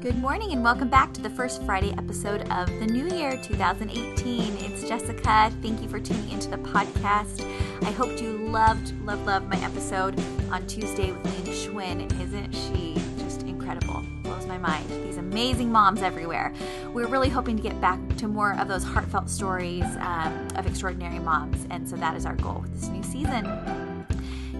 Good morning and welcome back to the first Friday episode of the new year 2018. It's Jessica. Thank you for tuning into the podcast. I hope you loved, loved, loved my episode on Tuesday with Lena Schwinn. Isn't she just incredible? Blows my mind. These amazing moms everywhere. We're really hoping to get back to more of those heartfelt stories um, of extraordinary moms, and so that is our goal with this new season.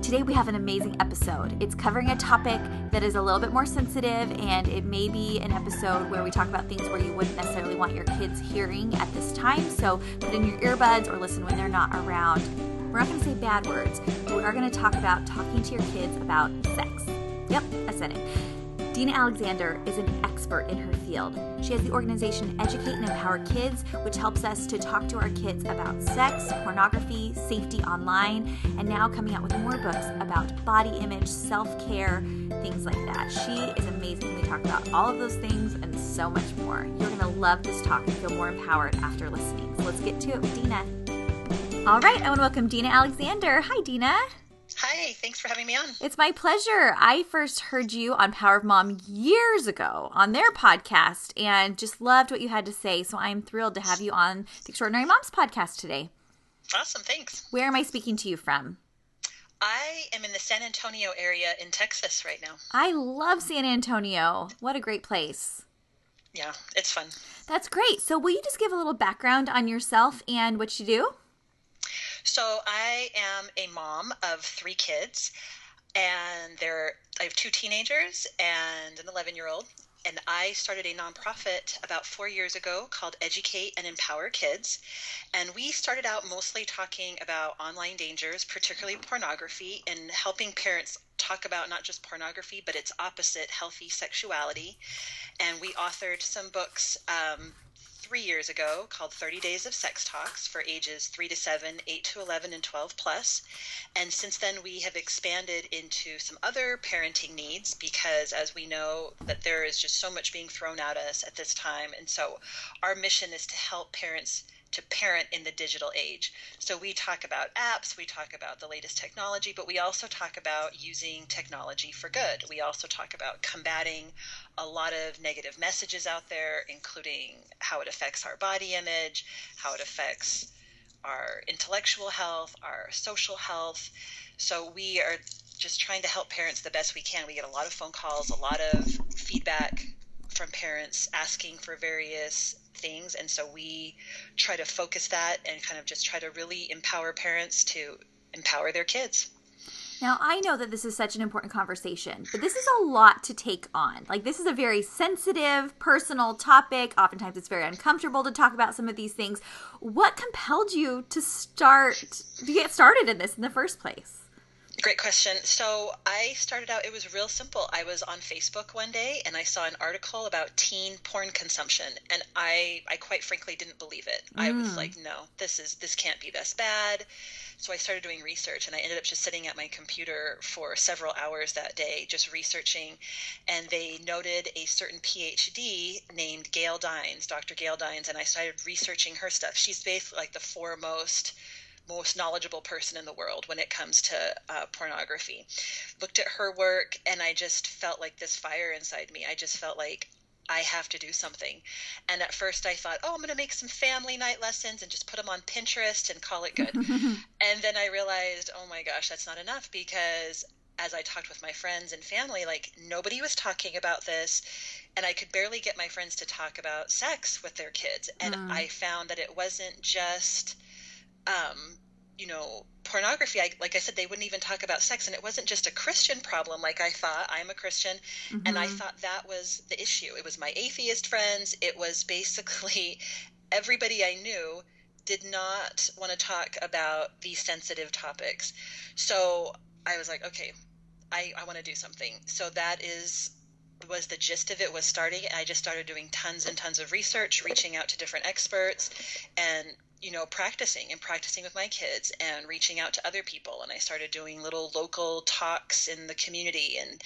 Today we have an amazing episode. It's covering a topic that is a little bit more sensitive, and it may be an episode where we talk about things where you wouldn't necessarily want your kids hearing at this time. So put in your earbuds or listen when they're not around. We're not going to say bad words, but we are going to talk about talking to your kids about sex. Yep, I said it. Dina Alexander is an expert in her field. She has the organization Educate and Empower Kids, which helps us to talk to our kids about sex, pornography, safety online, and now coming out with more books about body image, self care, things like that. She is amazing. We talk about all of those things and so much more. You're going to love this talk and feel more empowered after listening. So let's get to it with Dina. All right, I want to welcome Dina Alexander. Hi, Dina. Hi, thanks for having me on. It's my pleasure. I first heard you on Power of Mom years ago on their podcast and just loved what you had to say. So I'm thrilled to have you on the Extraordinary Moms podcast today. Awesome, thanks. Where am I speaking to you from? I am in the San Antonio area in Texas right now. I love San Antonio. What a great place. Yeah, it's fun. That's great. So, will you just give a little background on yourself and what you do? So I am a mom of three kids, and they're I have two teenagers and an 11 year old. And I started a nonprofit about four years ago called Educate and Empower Kids. And we started out mostly talking about online dangers, particularly pornography, and helping parents talk about not just pornography, but its opposite, healthy sexuality. And we authored some books um, three years ago called 30 Days of Sex Talks for ages 3 to 7, 8 to 11, and 12 plus. And since then, we have expanded into some other parenting needs because, as we know, that there is just so much being thrown at us at this time. And so, our mission is to help parents to parent in the digital age. So we talk about apps, we talk about the latest technology, but we also talk about using technology for good. We also talk about combating a lot of negative messages out there, including how it affects our body image, how it affects our intellectual health, our social health. So we are just trying to help parents the best we can. We get a lot of phone calls, a lot of feedback from parents asking for various things. And so we try to focus that and kind of just try to really empower parents to empower their kids. Now, I know that this is such an important conversation, but this is a lot to take on. Like, this is a very sensitive, personal topic. Oftentimes, it's very uncomfortable to talk about some of these things. What compelled you to start, to get started in this in the first place? Great question. So I started out, it was real simple. I was on Facebook one day and I saw an article about teen porn consumption and I, I quite frankly didn't believe it. Mm. I was mm. like, no, this is, this can't be this bad. So I started doing research and I ended up just sitting at my computer for several hours that day, just researching. And they noted a certain PhD named Gail Dines, Dr. Gail Dines, and I started researching her stuff. She's basically like the foremost most knowledgeable person in the world when it comes to uh, pornography. Looked at her work and I just felt like this fire inside me. I just felt like I have to do something. And at first I thought, oh, I'm going to make some family night lessons and just put them on Pinterest and call it good. and then I realized, oh my gosh, that's not enough because as I talked with my friends and family, like nobody was talking about this. And I could barely get my friends to talk about sex with their kids. And mm. I found that it wasn't just um, you know, pornography, I, like I said, they wouldn't even talk about sex. And it wasn't just a Christian problem, like I thought. I'm a Christian. Mm-hmm. And I mm-hmm. thought that was the issue. It was my atheist friends. It was basically everybody I knew did not want to talk about these sensitive topics. So I was like, okay, I, I want to do something. So that is was the gist of it was starting i just started doing tons and tons of research reaching out to different experts and you know practicing and practicing with my kids and reaching out to other people. And i started doing little local talks in the community and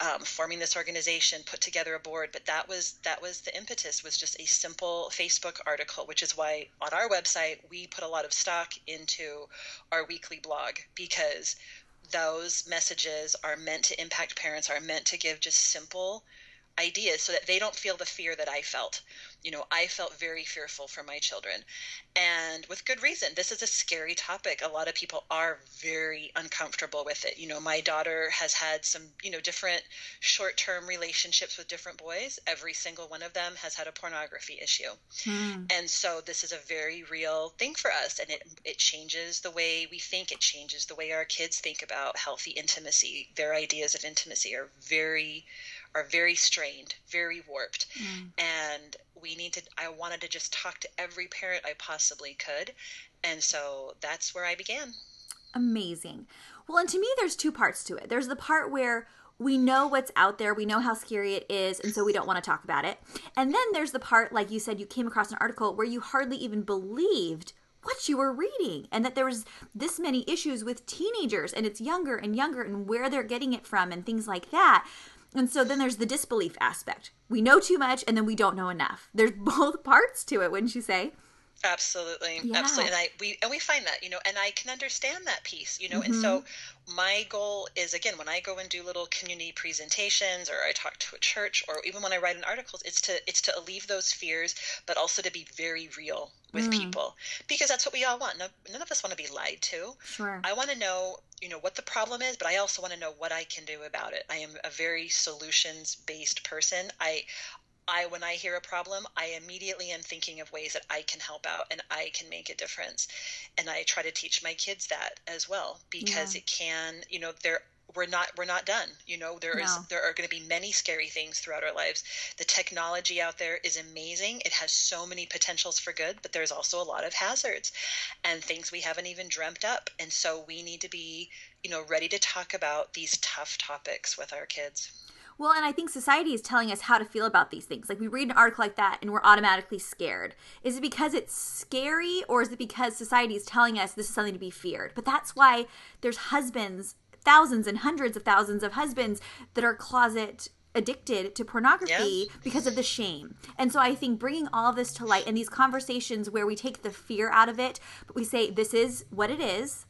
um, forming this organization put together a board. But that was that was the impetus was just a simple facebook article which is why on our website we put a lot of stock into our weekly blog because those messages are meant to impact parents, are meant to give just simple ideas so that they don't feel the fear that I felt. You know, I felt very fearful for my children, and with good reason. This is a scary topic. A lot of people are very uncomfortable with it. You know, my daughter has had some, you know, different short term relationships with different boys. Every single one of them has had a pornography issue. Hmm. And so this is a very real thing for us, and it, it changes the way we think, it changes the way our kids think about healthy intimacy. Their ideas of intimacy are very are very strained, very warped. Mm. And we need to, I wanted to just talk to every parent I possibly could. And so that's where I began. Amazing. Well, and to me, there's two parts to it. There's the part where we know what's out there, we know how scary it is, and so we don't want to talk about it. And then there's the part, like you said, you came across an article where you hardly even believed what you were reading and that there was this many issues with teenagers and it's younger and younger and where they're getting it from and things like that and so then there's the disbelief aspect. We know too much and then we don't know enough. There's both parts to it, wouldn't you say? Absolutely, yeah. absolutely, and I we and we find that you know, and I can understand that piece, you know, mm-hmm. and so mm-hmm. my goal is again when I go and do little community presentations or I talk to a church or even when I write in articles, it's to it's to alleviate those fears, but also to be very real with mm. people because that's what we all want. No, none of us want to be lied to. Sure. I want to know, you know, what the problem is, but I also want to know what I can do about it. I am a very solutions based person. I I when I hear a problem, I immediately am thinking of ways that I can help out and I can make a difference. And I try to teach my kids that as well because yeah. it can, you know, there we're not we're not done you know there is no. there are going to be many scary things throughout our lives the technology out there is amazing it has so many potentials for good but there's also a lot of hazards and things we haven't even dreamt up and so we need to be you know ready to talk about these tough topics with our kids well, and I think society is telling us how to feel about these things. Like we read an article like that and we're automatically scared. Is it because it's scary or is it because society is telling us this is something to be feared? But that's why there's husbands, thousands and hundreds of thousands of husbands that are closet addicted to pornography yeah. because of the shame. And so I think bringing all this to light and these conversations where we take the fear out of it, but we say this is what it is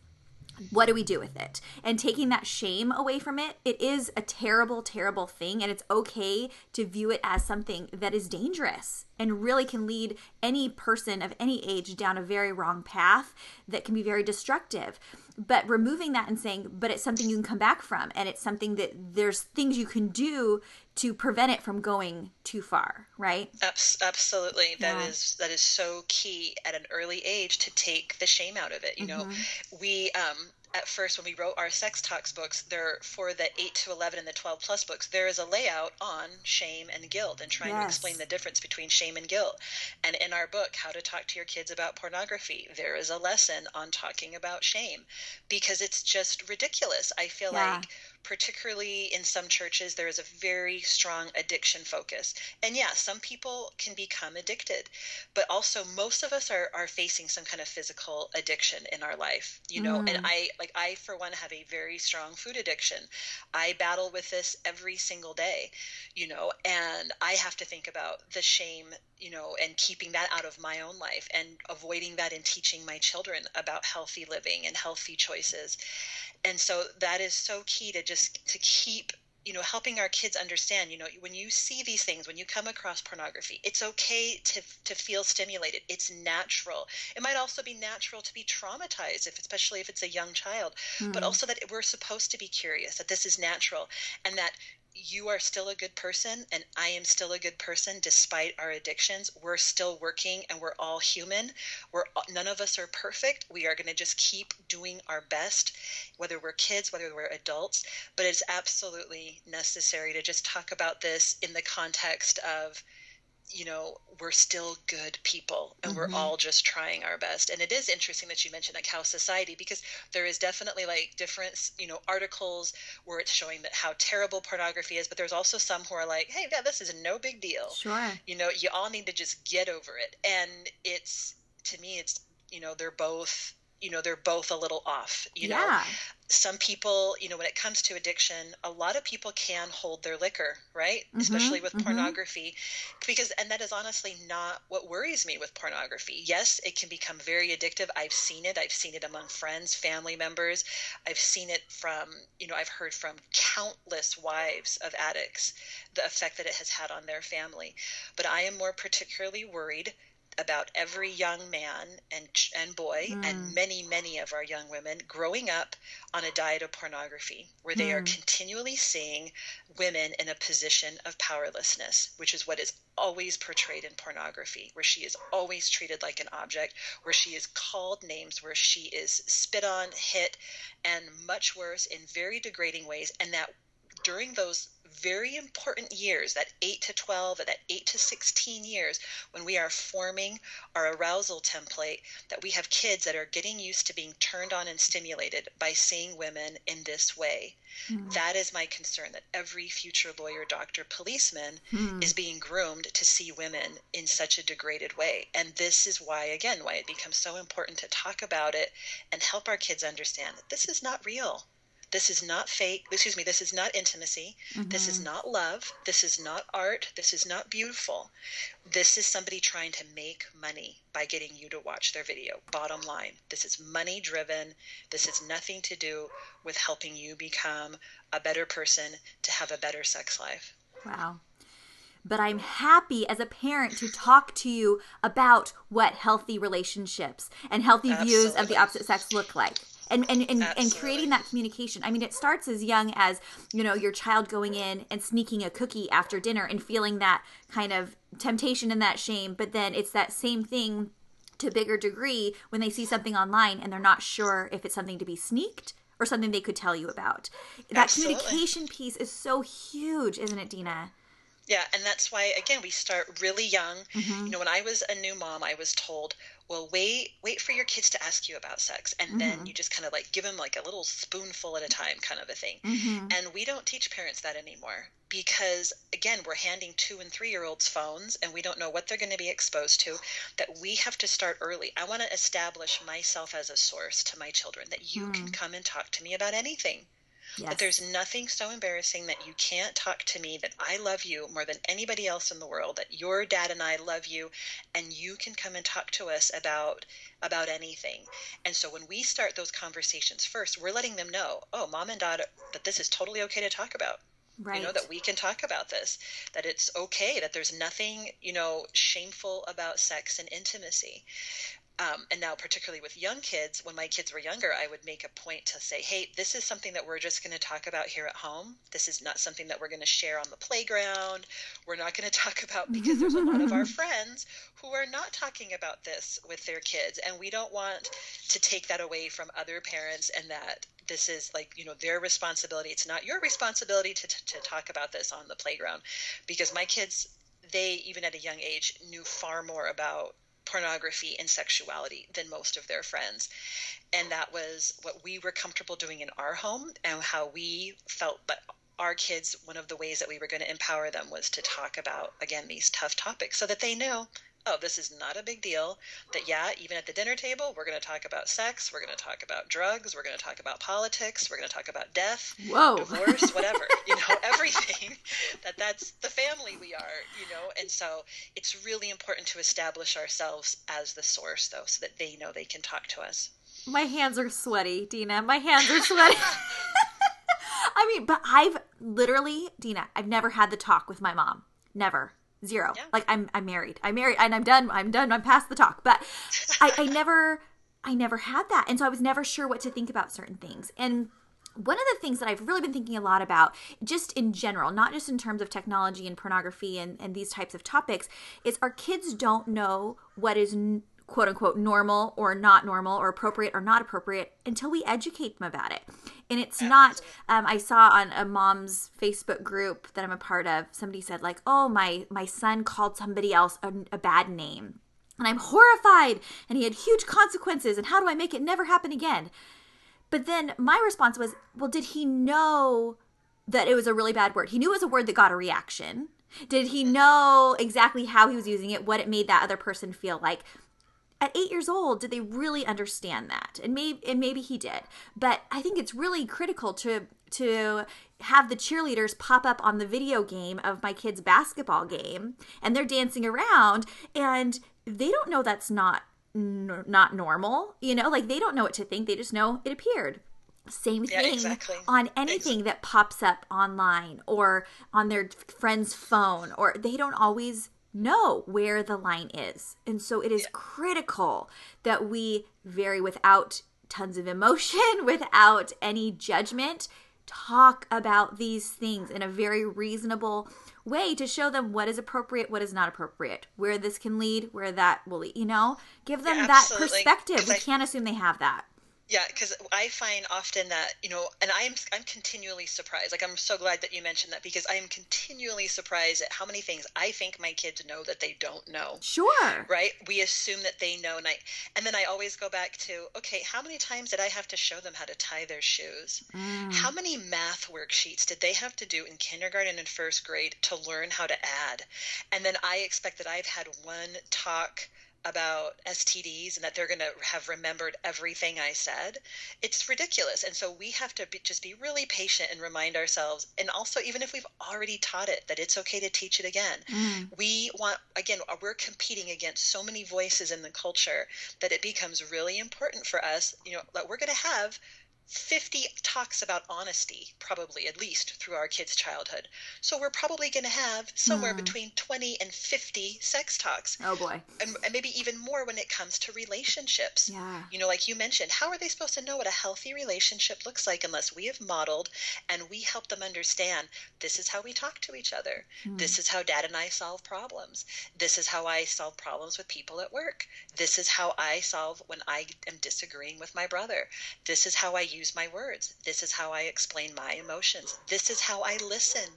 what do we do with it? And taking that shame away from it, it is a terrible, terrible thing. And it's okay to view it as something that is dangerous and really can lead any person of any age down a very wrong path that can be very destructive. But removing that and saying, but it's something you can come back from, and it's something that there's things you can do to prevent it from going too far, right? Absolutely, that yeah. is that is so key at an early age to take the shame out of it. You mm-hmm. know, we um, at first when we wrote our sex talks books there for the 8 to 11 and the 12 plus books there is a layout on shame and guilt and trying yes. to explain the difference between shame and guilt and in our book how to talk to your kids about pornography there is a lesson on talking about shame because it's just ridiculous i feel yeah. like particularly in some churches, there is a very strong addiction focus. And yeah, some people can become addicted, but also most of us are, are facing some kind of physical addiction in our life, you know. Mm. And I, like, I, for one, have a very strong food addiction. I battle with this every single day, you know, and I have to think about the shame, you know, and keeping that out of my own life and avoiding that in teaching my children about healthy living and healthy choices. And so that is so key to just to keep you know helping our kids understand you know when you see these things when you come across pornography it's okay to to feel stimulated. It's natural. It might also be natural to be traumatized if especially if it's a young child mm-hmm. but also that we're supposed to be curious that this is natural and that you are still a good person and I am still a good person despite our addictions. We're still working and we're all human. We're none of us are perfect. We are going to just keep doing our best whether we're kids, whether we're adults, but it's absolutely necessary to just talk about this in the context of you know, we're still good people and Mm-hmm. we're all just trying our best. And it is interesting that you mentioned like how society, because there is definitely like different, you know, articles where it's showing that how terrible pornography is, but there's also some who are like, hey, yeah, this is no big deal. Sure. You know, you all need to just get over it. And it's, to me, it's, you know, they're both, you know, they're both a little off, you know some people, you know, when it comes to addiction, a lot of people can hold their liquor, right? Mhm, Especially with mhm. pornography. Because, and that is honestly not what worries me with pornography. Yes, it can become very addictive. I've seen it. I've seen it among friends, family members. I've seen it from, you know, I've heard from countless wives of addicts the effect that it has had on their family. But I am more particularly worried about every young man and and boy Mm. and many many of our young women growing up on a diet of pornography where they are Mm. continually seeing women in a position of powerlessness which is what is always portrayed in pornography where she is always treated like an object where she is called names where she is spit on hit and much worse in very degrading ways and that during those very important years, that 8 to 12, that 8 to 16 years, when we are forming our arousal template, that we have kids that are getting used to being turned on and stimulated by seeing women in this way. Mm. That is my concern that every future lawyer, doctor, policeman Mm. is being groomed to see women in such a degraded way. And this is why, again, why it becomes so important to talk about it and help our kids understand that this is not real. This is not fake. Excuse me. This is not intimacy. This is Mhm. not love. This is not art. This is not beautiful. This is somebody trying to make money by getting you to watch their video. Bottom line, this is money driven. This has nothing to do with helping you become a better person to have a better sex life. Wow. But I'm happy as a parent to talk to you about what healthy relationships and healthy views of the opposite sex look like. And, and, and, and creating that communication. I mean, it starts as young as, you know, your child going in and sneaking a cookie after dinner and feeling that kind of temptation and that shame. But then it's that same thing to a bigger degree when they see something online and they're not sure if it's something to be sneaked or something they could tell you about. That Absolutely. communication piece is so huge, isn't it, Dina? Yeah, and that's why again we start really young. Mhm. You know, when I was a new mom, I was told, "Well, wait, wait for your kids to ask you about sex, and then Mhm. you just kind of like give them like a little spoonful at a time, kind of a thing." Mm-hmm. And we don't teach parents that anymore because, again, we're handing two and three year olds phones and we don't know what they're going to be exposed to. That we have to start early. I want to establish myself as a source to my children that you can Hmm. come and talk to me about anything. Yes. That there's nothing so embarrassing that you can't talk to me, that I love you more than anybody else in the world, that your dad and I love you, and you can come and talk to us about about anything. And so when we start those conversations first, we're letting them know, oh, mom and dad, that this is totally okay to talk about right. you know that we can talk about this that it's okay that there's nothing you know shameful about sex and intimacy um, and now particularly with young kids when my kids were younger i would make a point to say hey this is something that we're just going to talk about here at home. This is not something that we're going to share on the playground. We're not going to talk about because there's a lot of our friends who are not talking about this with their kids. And we don't want to take that away from other parents and that this is like you know their responsibility. It's not your responsibility to, to, to talk about this on the playground. Because my kids they even at a young age knew far more about pornography and sexuality than most of their friends. And that was what we were comfortable doing in our home and how we felt. But our kids one of the ways that we were going to empower them was to talk about again these tough topics so that they knew oh this is not a big deal that yeah even at the dinner table we're going to talk about sex we're going to talk about drugs we're going to talk about politics we're going to talk about death Whoa. divorce whatever you know everything that that's the family we are you know and so it's really important to establish ourselves as the source though so that they know they can talk to us My hands are sweaty, Dina. My hands are sweaty. I mean, but I've literally, Dina, I've never had the talk with my mom. Never. Zero. Yeah. Like I'm I'm married. I'm married and I'm done. I'm done. I'm past the talk. But I, I never I never had that. And so I was never sure what to think about certain things. And one of the things that I've really been thinking a lot about, just in general, not just in terms of technology and pornography and, and these types of topics, is our kids don't know what is n- quote unquote normal or not normal or appropriate or not appropriate until we educate them about it. And it's not, um, I saw on a mom's Facebook group that I'm a part of, somebody said, like, oh, my, my son called somebody else a, a bad name. And I'm horrified. And he had huge consequences. And how do I make it never happen again? But then my response was, well, did he know that it was a really bad word? He knew it was a word that got a reaction. Did he know exactly how he was using it, what it made that other person feel like? At eight years old, did they really understand that? And maybe and maybe he did. But I think it's really critical to to have the cheerleaders pop up on the video game of my kid's basketball game, and they're dancing around, and they don't know that's not n- not normal. You know, like they don't know what to think. They just know it appeared. Same thing yeah, exactly. on anything that pops up online or on their friend's phone, or they don't always know where the line is. And so it is yeah. critical that we vary without tons of emotion, without any judgment, talk about these things in a very reasonable way to show them what is appropriate, what is not appropriate, where this can lead, where that will lead, you know? Give them yeah, that perspective. We I, can't assume they have that. Yeah, because I find often that you know, and I'm I'm continually surprised. Like I'm so glad that you mentioned that because I am continually surprised at how many things I think my kids know that they don't know. Sure. Right? We assume that they know, and I and then I always go back to okay, how many times did I have to show them how to tie their shoes? Mm. How many math worksheets did they have to do in kindergarten and first grade to learn how to add? And then I expect that I've had one talk about STDs and that they're going to have remembered everything I said. It's ridiculous. And so we have to be, just be really patient and remind ourselves. And also, even if we've already taught it, that it's okay to teach it again. Mm. We want, again, we're competing against so many voices in the culture that it becomes really important for us, you know, that we're going to have 50 talks about honesty, probably at least through our kids' childhood. So we're probably going to have somewhere hmm. between 20 and 50 sex talks. Oh boy. And, and, maybe even more when it comes to relationships. Yeah. You know, like you mentioned, how are they supposed to know what a healthy relationship looks like unless we have modeled and we help them understand this is how we talk to each other. Hmm. This is how dad and I solve problems. This is how I solve problems with people at work. This is how I solve when I am disagreeing with my brother. This is how I use use my words. This is how I explain my emotions. This is how I listen.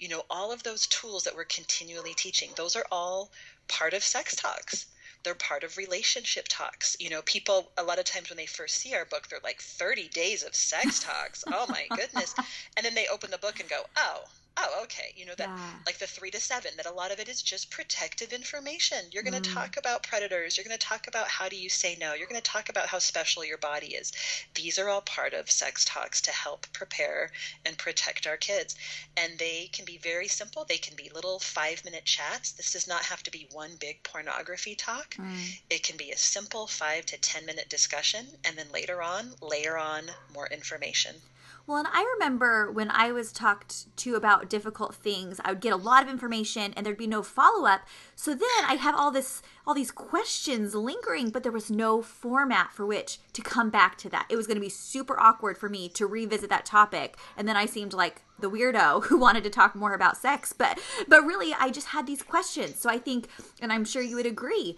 You know, all of those tools that we're continually teaching, those are all part of sex talks. They're part of relationship talks. You know, people, a lot of times when they first see our book, they're like 30 days of sex talks. oh my goodness. And then they open the book and go, oh, oh okay you know that yeah. like the three to seven that a lot of it is just protective information. You're going to mm. talk about predators. You're going to talk about how do you say no. You're going to talk about how special your body is. These are all part of sex talks to help prepare and protect our kids. And they can be very simple. They can be little five minute chats. This does not have to be one big pornography talk. Mm. it can be a simple five to ten minute discussion and then later on layer on more information well, and I remember when I was talked to about difficult things, I would get a lot of information and there'd be no follow-up. So then I'd have all this all these questions lingering, but there was no format for which to come back to that. It was going to be super awkward for me to revisit that topic, and then I seemed like the weirdo who wanted to talk more about sex, but but really I just had these questions. So I think and I'm sure you would agree,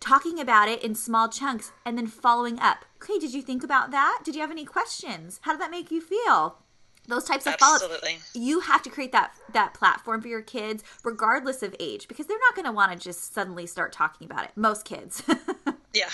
talking about it in small chunks and then following up. Okay, did you think about that? Did you have any questions? How did that make you feel? Those types of follow Absolutely. You have to create that that platform for your kids, regardless of age, because they're not going to want to just suddenly start talking about it. Most kids. Yeah,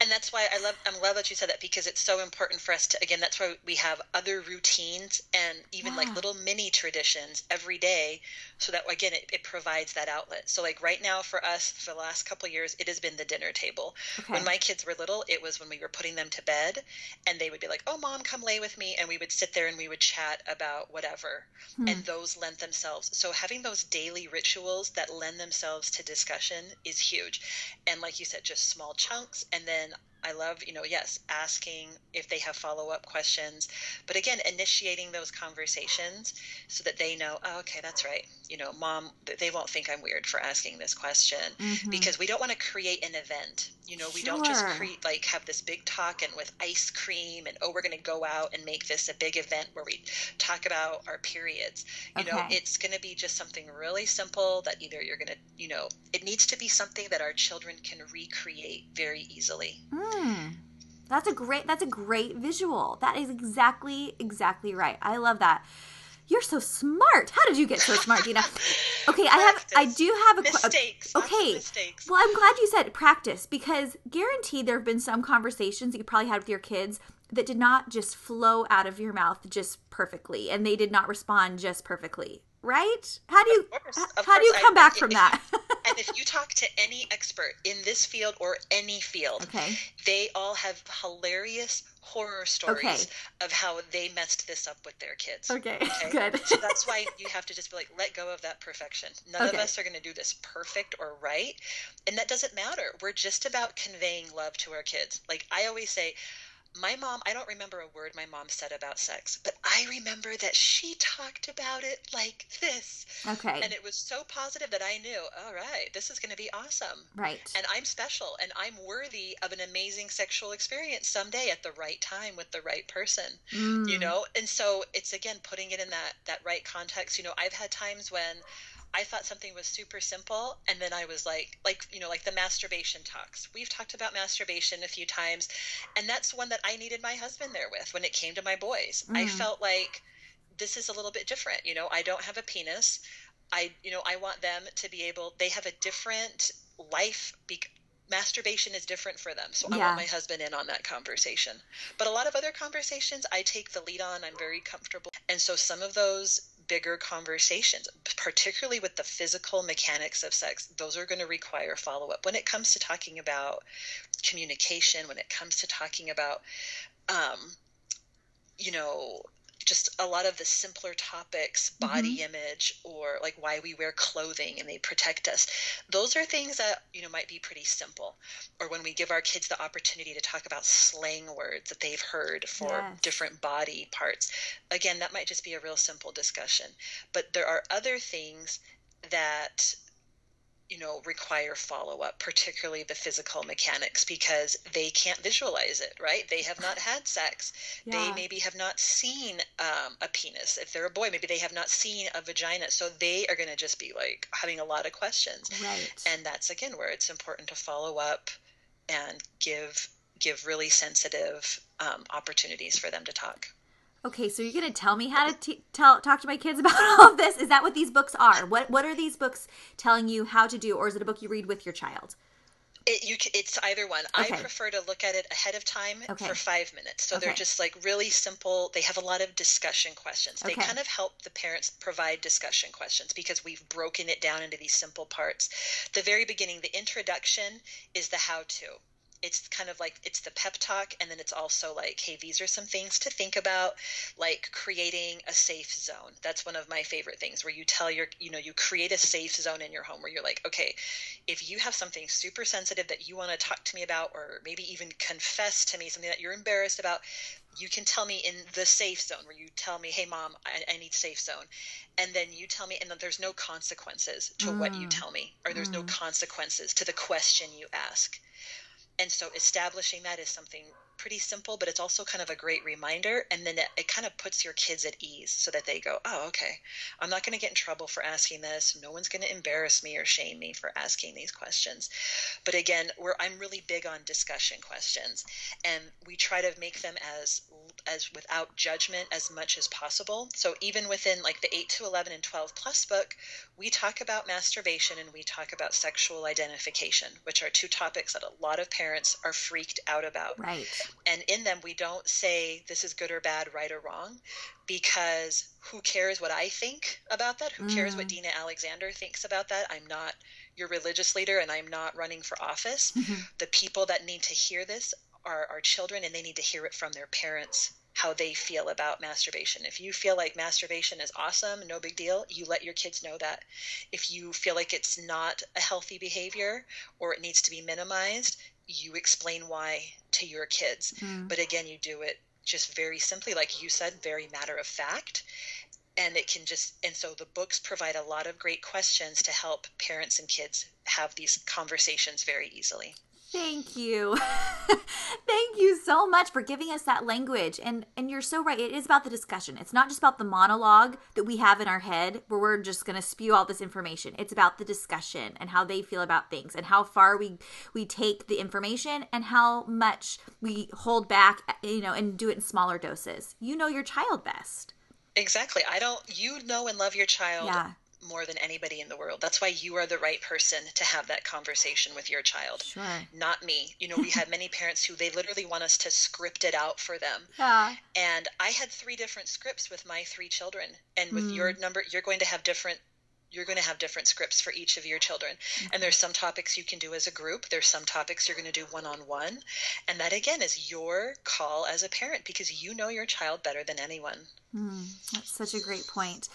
and that's why I love I'm glad that you said that because it's so important for us to again. That's why we have other routines and even yeah. like little mini traditions every day, so that again it, it, provides that outlet. So like right now for us for the last couple years, it has been the dinner table. Okay. When my kids were little, it was when we were putting them to bed, and they would be like, "Oh, mom, come lay with me," and we would sit there and we would chat about whatever, hmm. and those lend themselves. So having those daily rituals that lend themselves to discussion is huge, and like you said, just small chunks, and then I love, you know, yes, asking if they have follow up questions, but again, initiating those conversations so that they know, oh, okay, that's right. You know, mom, they won't think I'm weird for asking this question mm-hmm. because we don't want to create an event. You know, we sure. don't just create like have this big talk and with ice cream and oh, we're going to go out and make this a big event where we talk about our periods. You okay. know, it's going to be just something really simple that either you're going to, you know, it needs to be something that our children can recreate very easily. Mm. That's a great that's a great visual. That is exactly exactly right. I love that. You're so smart. How did you get so smart, Dina? Okay, I have I do have a mistakes. Okay. Mistakes. Well, I'm glad you said practice because guaranteed there have been some conversations you probably had with your kids that did not just flow out of your mouth just perfectly and they did not respond just perfectly right? How do you course, how, do you come I, back from that? and if you talk to any expert in this field or any field, okay. they all have hilarious horror stories okay. of how they messed this up with their kids. Okay, okay? good. so that's why you have to just be like, let go of that perfection. None okay. of us are going to do this perfect or right, and that doesn't matter. We're just about conveying love to our kids. Like I always say, my mom, I don't remember a word my mom said about sex, but I remember that she talked about it like this. Okay. And it was so positive that I knew, all right, this is going to be awesome. Right. And I'm special and I'm worthy of an amazing sexual experience someday at the right time with the right person. Mm. You know? And so it's again putting it in that that right context. You know, I've had times when I thought something was super simple and then I was like like you know like the masturbation talks. We've talked about masturbation a few times and that's one that I needed my husband there with when it came to my boys. Mm. I felt like this is a little bit different, you know, I don't have a penis. I you know, I want them to be able they have a different life be, masturbation is different for them. So yeah. I want my husband in on that conversation. But a lot of other conversations I take the lead on. I'm very comfortable. And so some of those bigger conversations, particularly with the physical mechanics of sex. Those are going to require follow up. When it comes to talking about communication, when it comes to talking about, um, you know, just a lot of the simpler topics, body mm-hmm. image, or like why we wear clothing and they protect us. Those are things that, you know, might be pretty simple. Or when we give our kids the opportunity to talk about slang words that they've heard for yes. different body parts. Again, that might just be a real simple discussion. But there are other things that you know require follow up particularly the physical mechanics because they can't visualize it right? They have not had sex. Yeah. they maybe have not seen um, a penis. If they're a boy maybe they have not seen a vagina. So they are going to just be like having a lot of questions. Right. And that's again where it's important to follow up and give give really sensitive um, opportunities for them to talk Okay, so you're going to tell me how to t- tell talk to my kids about all of this? Is that what these books are? What what are these books telling you how to do, or is it a book you read with your child? It, you, it's either one. Okay. I prefer to look at it ahead of time okay. for five minutes. So okay. they're just like really simple. They have a lot of discussion questions. They kind of help the parents provide discussion questions because we've broken it down into these simple parts. The very beginning, the introduction is the how to it's kind of like it's the pep talk and then it's also like hey these are some things to think about like creating a safe zone that's one of my favorite things where you tell your you know you create a safe zone in your home where you're like okay if you have something super sensitive that you want to talk to me about or maybe even confess to me something that you're embarrassed about you can tell me in the safe zone where you tell me hey mom i, I need safe zone and then you tell me and then there's no consequences to mm. what you mm. tell me or there's mm. no consequences to the question you ask and so establishing that is something pretty simple, but it's also kind of a great reminder. And then it, it kind of puts your kids at ease so that they go, oh, okay, I'm not going to get in trouble for asking this. No one's going to embarrass me or shame me for asking these questions. But again, we're, I'm really big on discussion questions, and we try to make them as as without judgment as much as possible. So even within like the 8 to 11 and 12 plus book, we talk about masturbation and we talk about sexual identification, which are two topics that a lot of parents are freaked out about. Right. And in them, we don't say this is good or bad, right or wrong, because who cares what I think about that? Who mm. cares what mm. Dina Alexander thinks about that? I'm not your religious leader and I'm not running for office. Mm-hmm. The people that need to hear this are our children and they need to hear it from their parents how they feel about masturbation. If you feel like masturbation is awesome, no big deal, you let your kids know that. If you feel like it's not a healthy behavior or it needs to be minimized, you explain why to your kids. Mm. But again, you do it just very simply, like you said, very matter of fact. And it can just, and so the books provide a lot of great questions to help parents and kids have these conversations very easily. Thank you. Thank you so much for giving us that language. And and you're so right. It is about the discussion. It's not just about the monologue that we have in our head where we're just going to spew all this information. It's about the discussion and how they feel about things and how far we we take the information and how much we hold back, you know, and do it in smaller doses. You know your child best. Exactly. I don't you know and love your child yeah more than anybody in the world. That's why you are the right person to have that conversation with your child. Sure. Not me. You know, we have many parents who they literally want us to script it out for them. Yeah. And I had three different scripts with my three children. And with mm. your number you're going to have different you're going to have different scripts for each of your children. Mm-hmm. And there's some topics you can do as a group, there's some topics you're going to do one on one. And that again is your call as a parent because you know your child better than anyone. Mm, that's such a great point.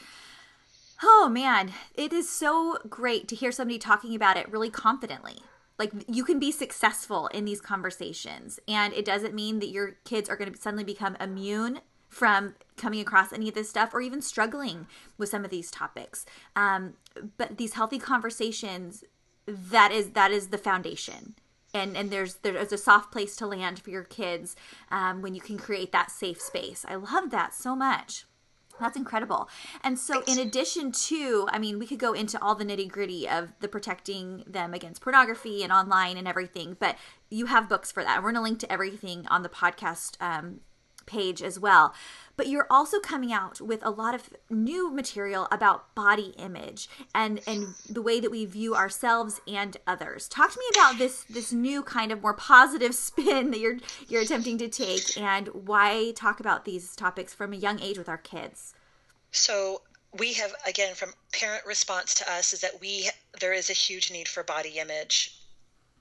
Oh man, it is so great to hear somebody talking about it really confidently. Like you can be successful in these conversations, and it doesn't mean that your kids are going to suddenly become immune from coming across any of this stuff or even struggling with some of these topics. Um, but these healthy conversations, that is that is the foundation and and there's there's a soft place to land for your kids um, when you can create that safe space. I love that so much. That's incredible. And so, in addition to, I mean, we could go into all the nitty gritty of the protecting them against pornography and online and everything, but you have books for that. We're going to link to everything on the podcast um, page as well. But you're also coming out with a lot of new material about body image and and the way that we view ourselves and others. Talk to me about this this new kind of more positive spin that you're you're attempting to take and why talk about these topics from a young age with our kids. So we have again from parent response to us is that we there is a huge need for body image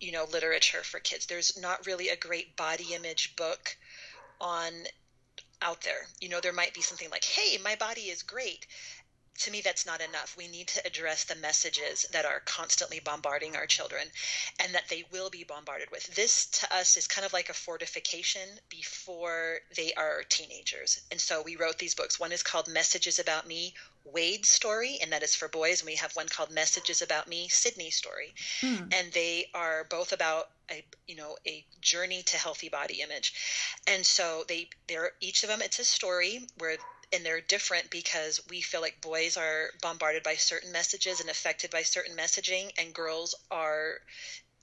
you know literature for kids there's not really a great body image book on out there. You know, there might be something like, hey, my body is great. To me, that's not enough. We need to address the messages that are constantly bombarding our children and that they will be bombarded with. This, to us, is kind of like a fortification before they are teenagers. And so we wrote these books. One is called Messages About Me, Wade's story, and that is for boys. And we have one called Messages About Me, Sydney's story. Hmm. And they are both about a you know a journey to healthy body image. And so they they're each of them it's a story where and they're different because we feel like boys are bombarded by certain messages and affected by certain messaging and girls are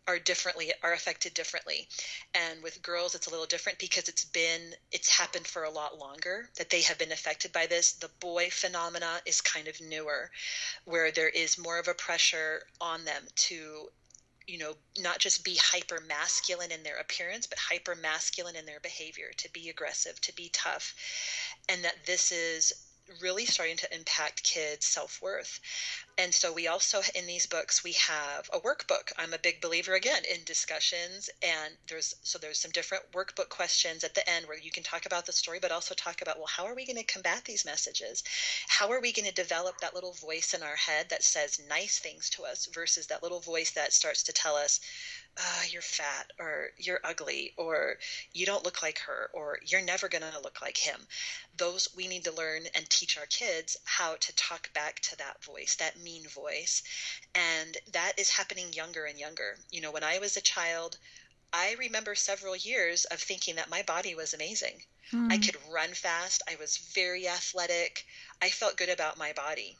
are differently are affected differently and with girls it's a little different because it's been it's happened for a lot longer that they have been affected by this the boy phenomena is kind of newer where there is more of a pressure on them to you know not just be hyper masculine in their appearance but hyper masculine in their behavior to be aggressive to be tough and that this is really starting to impact kids' self worth. And so we also in these books we have a workbook. I'm a big believer again in discussions and there's so there's some different workbook questions at the end where you can talk about the story but also talk about well how are we going to combat these messages? How are we going to develop that little voice in our head that says nice things to us versus that little voice that starts to tell us uh, you're fat or you're ugly or you don't look like her or you're never going to look like him. Those we need to learn and teach our kids how to talk back to that voice, that mean voice. And that is happening younger and younger. You know, when I was a child, I remember several years of thinking that my body was amazing. Hmm. I could run fast. I was very athletic. I felt good about my body.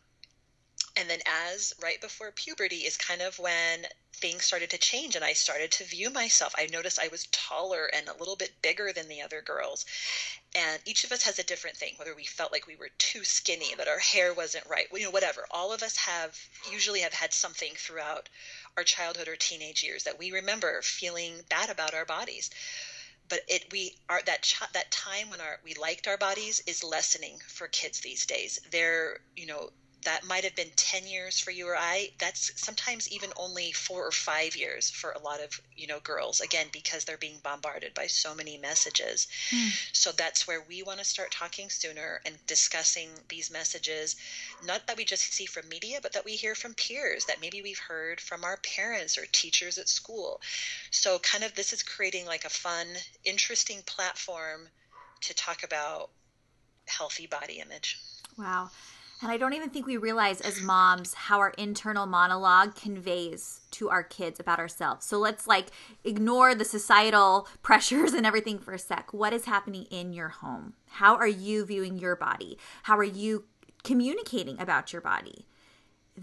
And then, as right before puberty is kind of when things started to change and I started to view myself. I noticed I was taller and a little bit bigger than the other girls. And each of us has a different thing, whether we felt like we were too skinny, that our hair wasn't right, you know, whatever. All of us have usually have had something throughout our childhood or teenage years that we remember feeling bad about our bodies but it we are that ch- that time when our we liked our bodies is lessening for kids these days they're you know that might have been 10 years for you or I. That's sometimes even only four or five years for a lot of, you know, girls, again, because they're being bombarded by so many messages. Mm. So that's where we want to start talking sooner and discussing these messages, not that we just see from media, but that we hear from peers, that maybe we've heard from our parents or teachers at school. So kind of this is creating like a fun, interesting platform to talk about healthy body image. Wow. And I don't even think we realize as moms how our internal monologue conveys to our kids about ourselves. So let's like ignore the societal pressures and everything for a sec. What is happening in your home? How are you viewing your body? How are you communicating about your body?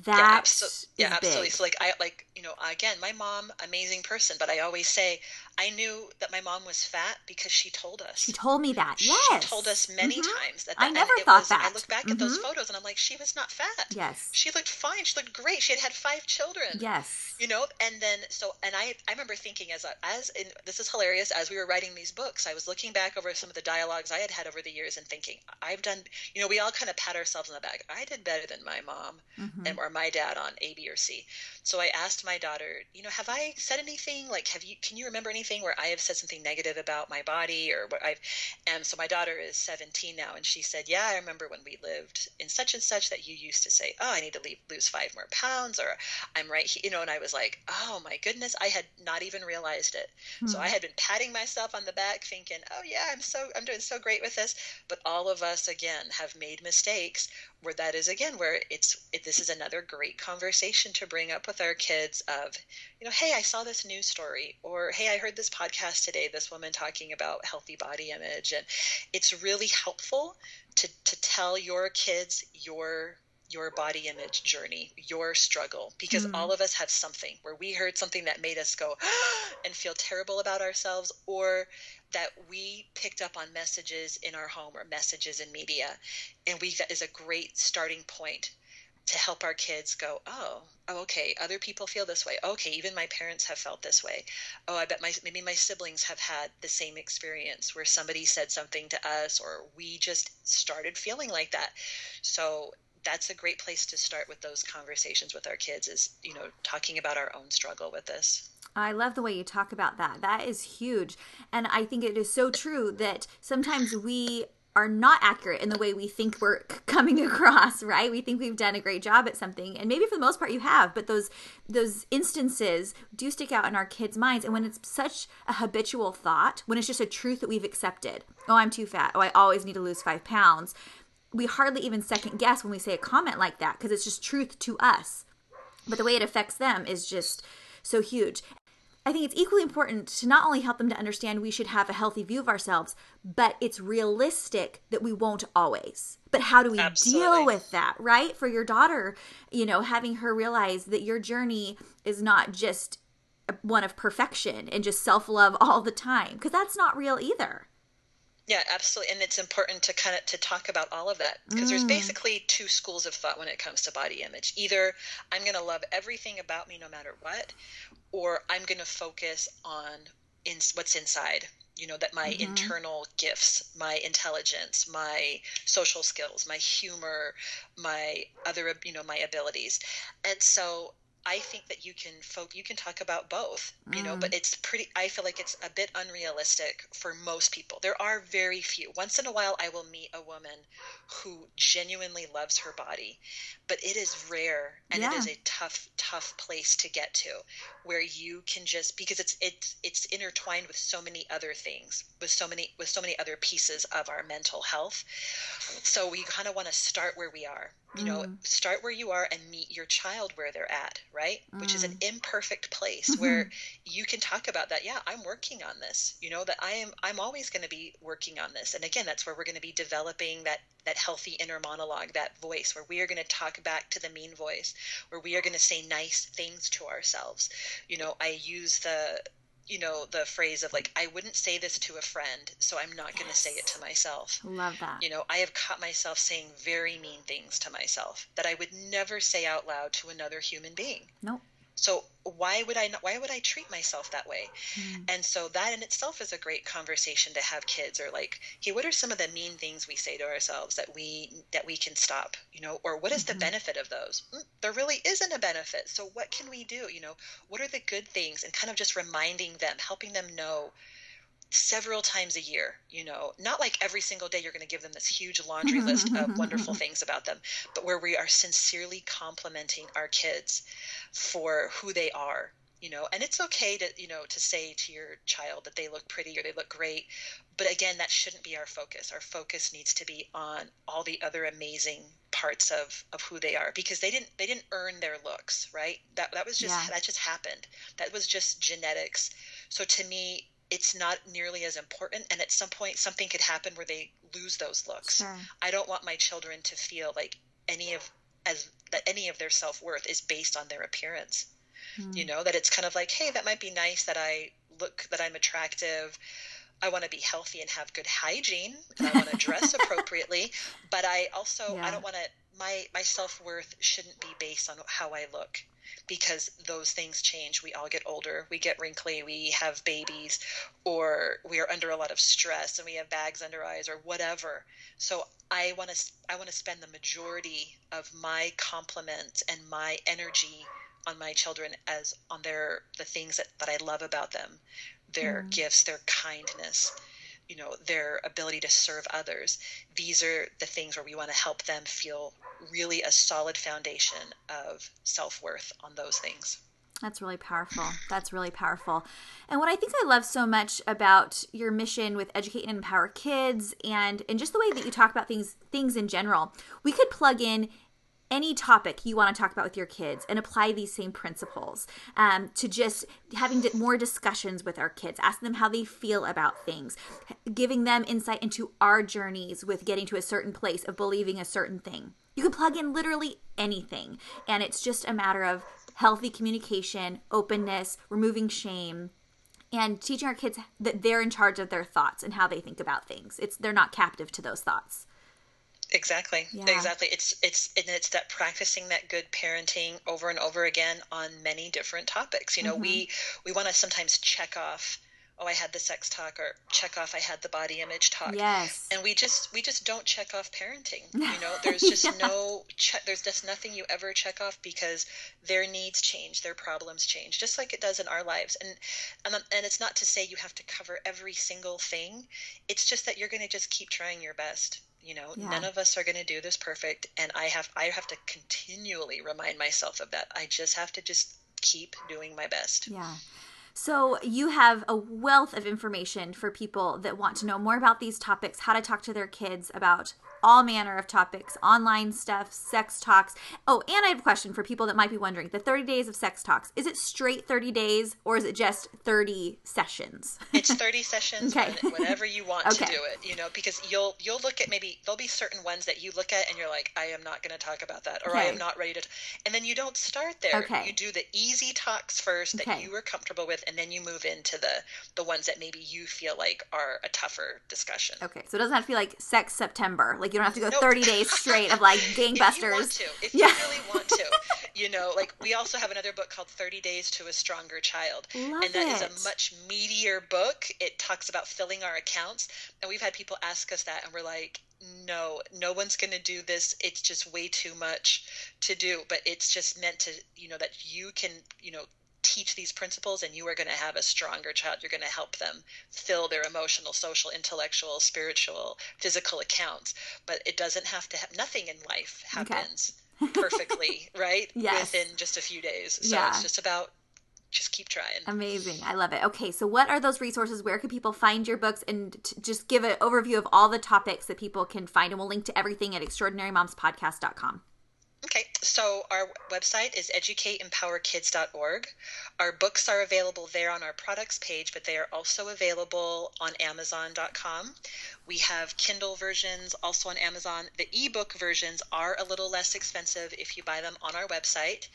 That yeah, abso- yeah absolutely. So like I like you know again, my mom amazing person, but I always say I knew that my mom was fat because she told us. She told me that. Yes. She told us many mm-hmm. times that, that. I never thought was, that. I look back mm-hmm. at those mm-hmm. photos and I'm like, she was not fat. Yes. She looked fine. She looked great. She had had five children. Yes. You know, and then so and I I remember thinking as as in this is hilarious as we were writing these books, I was looking back over some of the dialogues I had had over the years and thinking I've done. You know, we all kind of pat ourselves on the back. I did better than my mom mm-hmm. and or my dad on A, B, or C. So I asked my daughter, you know, have I said anything like have you can you remember anything where I have said something negative about my body or what I've and so my daughter is 17 now and she said yeah I remember when we lived in such and such that you used to say oh I need to leave, lose five more pounds or I'm right here you know and I was like oh my goodness I had not even realized it hmm. so I had been patting myself on the back thinking oh yeah I'm so I'm doing so great with this but all of us again have made mistakes where that is again where it's it, this is another great conversation to bring up with our kids of you know hey i saw this news story or hey i heard this podcast today this woman talking about healthy body image and it's really helpful to to tell your kids your your body image journey, your struggle, because mm all of us have something where we heard something that made us go and feel terrible about ourselves, or that we picked up on messages in our home or messages in media. And we that is a great starting point to help our kids go, oh, oh, okay, other people feel this way. Okay, even my parents have felt this way. Oh, I bet my maybe my siblings have had the same experience where somebody said something to us or we just started feeling like that. So that's a great place to start with those conversations with our kids is, you know, talking about our own struggle with this. I love the way you talk about that. That is huge. And I think it is so true that sometimes we are not accurate in the way we think we're coming across, right? We think we've done a great job at something, and maybe for the most part you have, but those those instances do stick out in our kids' minds. And when it's such a habitual thought, when it's just a truth that we've accepted, oh, I'm too fat, oh, I always need to lose five pounds, we hardly even second guess when we say a comment like that because it's just truth to us. But the way it affects them is just so huge. I think it's equally important to not only help them to understand we should have a healthy view of ourselves, but it's realistic that we won't always. But how do we Absolutely. deal with that, right? For your daughter, you know, having her realize that your journey is not just one of perfection and just self love all the time, because that's not real either. Yeah, absolutely, and it's important to kind of to talk about all of that because mm. there's basically two schools of thought when it comes to body image. Either I'm going to love everything about me no matter what, or I'm going to focus on in what's inside. You know that my mm-hmm. internal gifts, my intelligence, my social skills, my humor, my other you know my abilities, and so I think that you can folk you can talk about both, you know, but mm. it's pretty I feel like it's a bit unrealistic for most people. There are very few. Once in a while I will meet a woman who genuinely loves her body, but it is rare and yeah. it is a tough tough place to get to where you can just because it's it's it's intertwined with so many other things, with so many with so many other pieces of our mental health. So we kind of want to start where we are. You know, mm. start where you are and meet your child where they're at right? Mm. Which is an mm. imperfect place mm-hmm. where you can talk about that. Yeah, I'm working on this. You know that I am. I'm always going to be working on this. And again, that's where we're going to be developing that that healthy inner monologue, that voice where we are going to talk back to the mean voice, where we are going to say nice things to ourselves. You know, I use the you know the phrase of like i wouldn't say this to a friend so i'm not yes. going to say it to myself. Love that. You know i have caught myself saying very mean things to myself that i would never say out loud to another human being. Nope So why would I not, why would I treat myself that way? Mm. And so that in itself is a great conversation to have kids or like, hey, what are some of the mean things we say to ourselves that we that we can stop, you know, or what is mm-hmm. the benefit of those? Mm, there really isn't a benefit. So what can we do? You know, what are the good things and kind of just reminding them, helping them know several times a year you know. Not like every single day you're going to give them this huge laundry mm-hmm, list of mm-hmm, mm-hmm, wonderful things about them but where we are sincerely complimenting our kids for who they are you know. And it's okay to you know to say to your child that they look pretty or they look great but again that shouldn't be our focus. Our focus needs to be on all the other amazing parts of of who they are because they didn't they didn't earn their looks right? That that was just yeah. that just happened. That was just genetics. So to me it's not nearly as important and at some point something could happen where they lose those looks sure. i don't want my children to feel like any of as that any of their self-worth is based on their appearance mm. you know that it's kind of like hey that might be nice that i look that i'm attractive I want to be healthy and have good hygiene and I want to dress appropriately, but I also yeah. I don't want to my my self-worth shouldn't be based on how I look because those things change. We all get older, we get wrinkly, we have babies, or we are under a lot of stress and we have bags under eyes or whatever. So I want to I want to spend the majority of my compliment and my energy on my children as on their the things that, that I love about them, their mm. gifts, their kindness, you know, their ability to serve others. These are the things where we want to help them feel really a solid foundation of self worth on those things. That's really powerful. That's really powerful. And what I think I love so much about your mission with educate and empower kids and and just the way that you talk about things things in general, we could plug in any topic you want to talk about with your kids and apply these same principles um, to just having more discussions with our kids, asking them how they feel about things, giving them insight into our journeys with getting to a certain place of believing a certain thing. You can plug in literally anything, and it's just a matter of healthy communication, openness, removing shame, and teaching our kids that they're in charge of their thoughts and how they think about things. It's they're not captive to those thoughts. Exactly. Yeah. Exactly. It's it's and it's that practicing that good parenting over and over again on many different topics. You know, mm-hmm. we we want to sometimes check off oh i had the sex talk or check off i had the body image talk yes and we just we just don't check off parenting you know there's just yeah. no check there's just nothing you ever check off because their needs change their problems change just like it does in our lives and and, and it's not to say you have to cover every single thing it's just that you're going to just keep trying your best you know yeah. none of us are going to do this perfect and i have i have to continually remind myself of that. I just have to just keep doing my best. Yeah. So, you have a wealth of information for people that want to know more about these topics, how to talk to their kids about all manner of topics, online stuff, sex talks. Oh, and I have a question for people that might be wondering the 30 days of sex talks, is it straight 30 days or is it just 30 sessions? it's 30 sessions okay. whenever you want okay. to do it, you know, because you'll you'll look at maybe there'll be certain ones that you look at and you're like, I am not going to talk about that or okay. I am not ready to and then you don't start there. Okay. You do the easy talks first that you are comfortable with and then you move into the the ones that maybe you feel like are a tougher discussion. Okay. So it doesn't have to be like sex September. Like you don't have to go nope. 30 days straight of like gangbusters. if you want to, if yeah. you really want to, you know, like we also have another book called 30 Days to a Stronger Child. Love and that it. is a much meatier book. It talks about filling our accounts. And we've had people ask us that and we're like, no, no one's going to do this. It's just way too much to do. But it's just meant to, you know, that you can, you know, teach these principles and you are going to have a stronger child you're going to help them fill their emotional social intellectual spiritual physical accounts but it doesn't have to have nothing in life happens okay. perfectly right yes. within just a few days so yeah. it's just about just keep trying. Amazing. I love it. Okay, so what are those resources? Where can people find your books? And t- just give an overview of all the topics that people can find. And we'll link to everything at extraordinarymomspodcast.com. Okay, so our website is educateempowerkids.org. Our books are available there on our products page, but they are also available on Amazon.com. We have Kindle versions also on Amazon. The ebook versions are a little less expensive if you buy them on our website.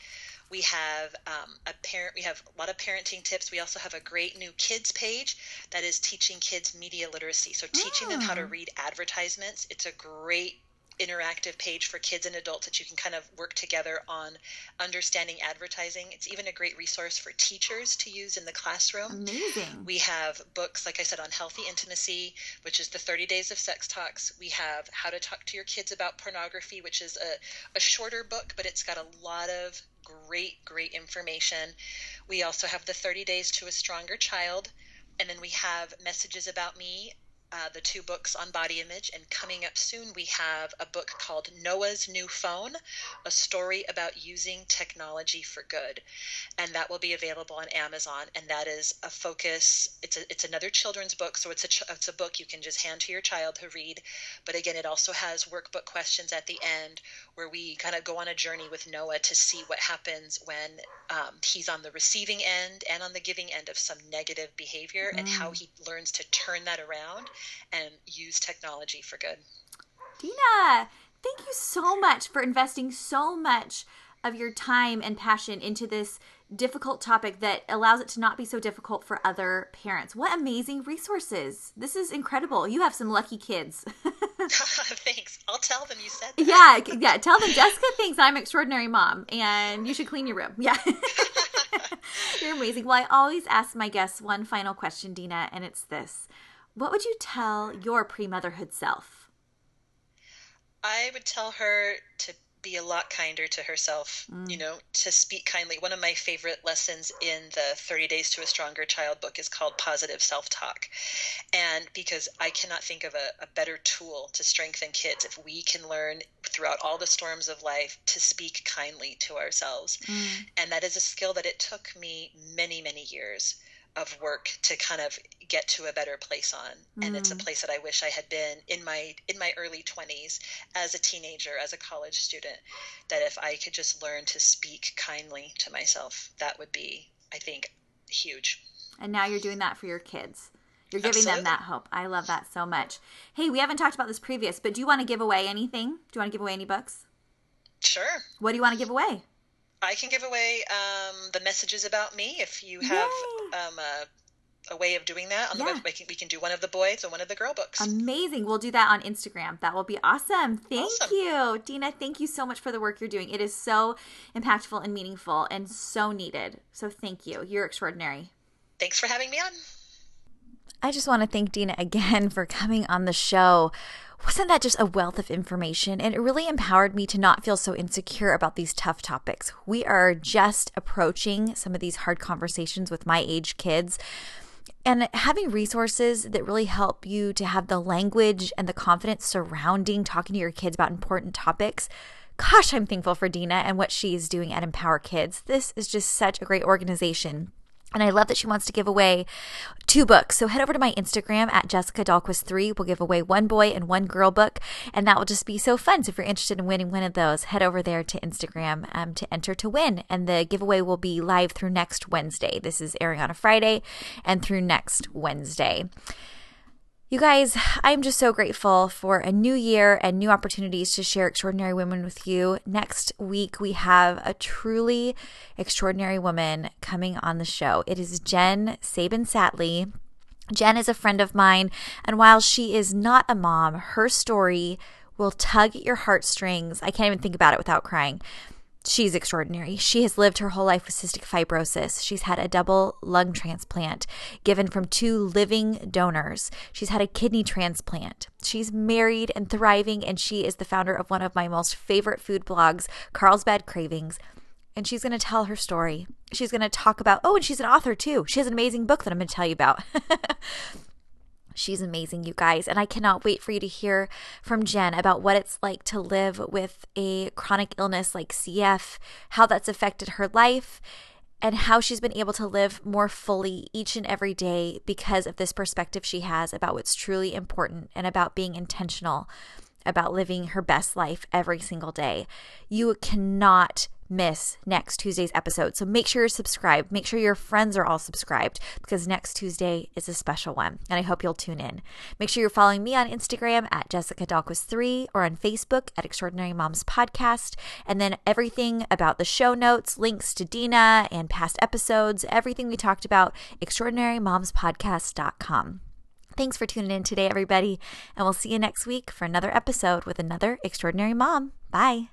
We have um, a parent. We have a lot of parenting tips. We also have a great new kids page that is teaching kids media literacy. So teaching them how to ah. read advertisements. It's a great interactive page for kids and adults that you can kind of work together on understanding advertising. It's even a great resource for teachers to use in the classroom. Amazing. We have books, like I said, on healthy intimacy, which is the 30 Days of Sex Talks. We have How to Talk to Your Kids About Pornography, which is a, a shorter book, but it's got a lot of great, great information. We also have the 30 Days to a Stronger Child. And then we have Messages About Me uh, the two books on body image. And coming up soon, we have a book called Noah's New Phone, a story about using technology for good. And that will be available on Amazon. And that is a focus. It's a, it's another children's book, so it's a ch- it's a book you can just hand to your child to read. But again, it also has workbook questions at the end where we kind of go on a journey with Noah to see what happens when um, he's on the receiving end and on the giving end of some negative behavior mm. and how mm. he learns to turn that around and use technology for good. Dina, thank you so much for investing so much of your time and passion into this difficult topic that allows it to not be so difficult for other parents. What amazing resources. This is incredible. You have some lucky kids. Thanks. I'll tell them you said that. Yeah, yeah. Tell them Jessica thinks I'm extraordinary mom and you should clean your room. Yeah. You're amazing. Well, I always ask my guests one final question, Dina, and it's this. What would you tell your pre motherhood self? I would tell her to be a lot kinder to herself, mm. you know, to speak kindly. One of my favorite lessons in the 30 Days to a Stronger Child book is called Positive Self Talk. And because I cannot think of a, a, better tool to strengthen kids if we can learn throughout all the storms of life to speak kindly to ourselves. Mm. And that is a skill that it took me many, many years of work to kind of get to a better place on. And mm. it's a mm. place that i wish i had been in my in my early 20s as a teenager as a college student that if i could just learn to speak kindly to myself that would be i think huge. And now you're doing that for your kids. You're giving Absolutely. them that hope. I love that so much. Hey we haven't talked about this previous but do you want to give away anything? Do you want to give away any books? Sure. What do you want to give away I can give away um, the messages about me if you have um, a, a, way of doing that on yeah. the web. We can, we can, do one of the boys or one of the girl books. Amazing. We'll do that on Instagram. That will be awesome. Thank awesome. you, Dina. Thank you so much for the work you're doing. It is so impactful and meaningful and so needed. So thank you. You're extraordinary. Thanks for having me on. I just want to thank Dina again for coming on the show wasn't that just a wealth of information? And it really empowered me to not feel so insecure about these tough topics. We are just approaching some of these hard conversations with my age kids. And having resources that really help you to have the language and the confidence surrounding talking to your kids about important topics gosh, I'm thankful for Dina and what she's doing at Empower Kids. This is just such a great organization. And I love that she wants to give away two books. So head over to my Instagram at Jessica Dahlquist3. We'll give away one boy and one girl book. And that will just be so fun. So if you're interested in winning one of those, head over there to Instagram um, to enter to win. And the giveaway will be live through next Wednesday. This is airing on a Friday and through next Wednesday. You guys, I'm just so grateful for a new year and new opportunities to share extraordinary women with you. Next week, we have a truly extraordinary woman coming on the show. It is Jen Sabin Satley. Jen is a friend of mine, and while she is not a mom, her story will tug at your heartstrings. I can't even think about it without crying. She's extraordinary. She has lived her whole life with cystic fibrosis. She's had a double lung transplant given from two living donors. She's had a kidney transplant. She's married and thriving, and she is the founder of one of my most favorite food blogs, Carlsbad Cravings. And she's going to tell her story. She's going to talk about, oh, and she's an author too. She has an amazing book that I'm going to tell you about. She's amazing, you guys. And I cannot wait for you to hear from Jen about what it's like to live with a chronic illness like CF, how that's affected her life, and how she's been able to live more fully each and every day because of this perspective she has about what's truly important and about being intentional about living her best life every single day. You cannot miss next Tuesday's episode. So make sure you're subscribed. Make sure your friends are all subscribed because next Tuesday is a special one. And I hope you'll tune in. Make sure you're following me on Instagram at Jessica Dahlquist3 or on Facebook at Extraordinary Moms Podcast. And then everything about the show notes, links to Dina and past episodes, everything we talked about, extraordinarymomspodcast.com. Thanks for tuning in today, everybody, and we'll see you next week for another episode with another extraordinary mom. Bye.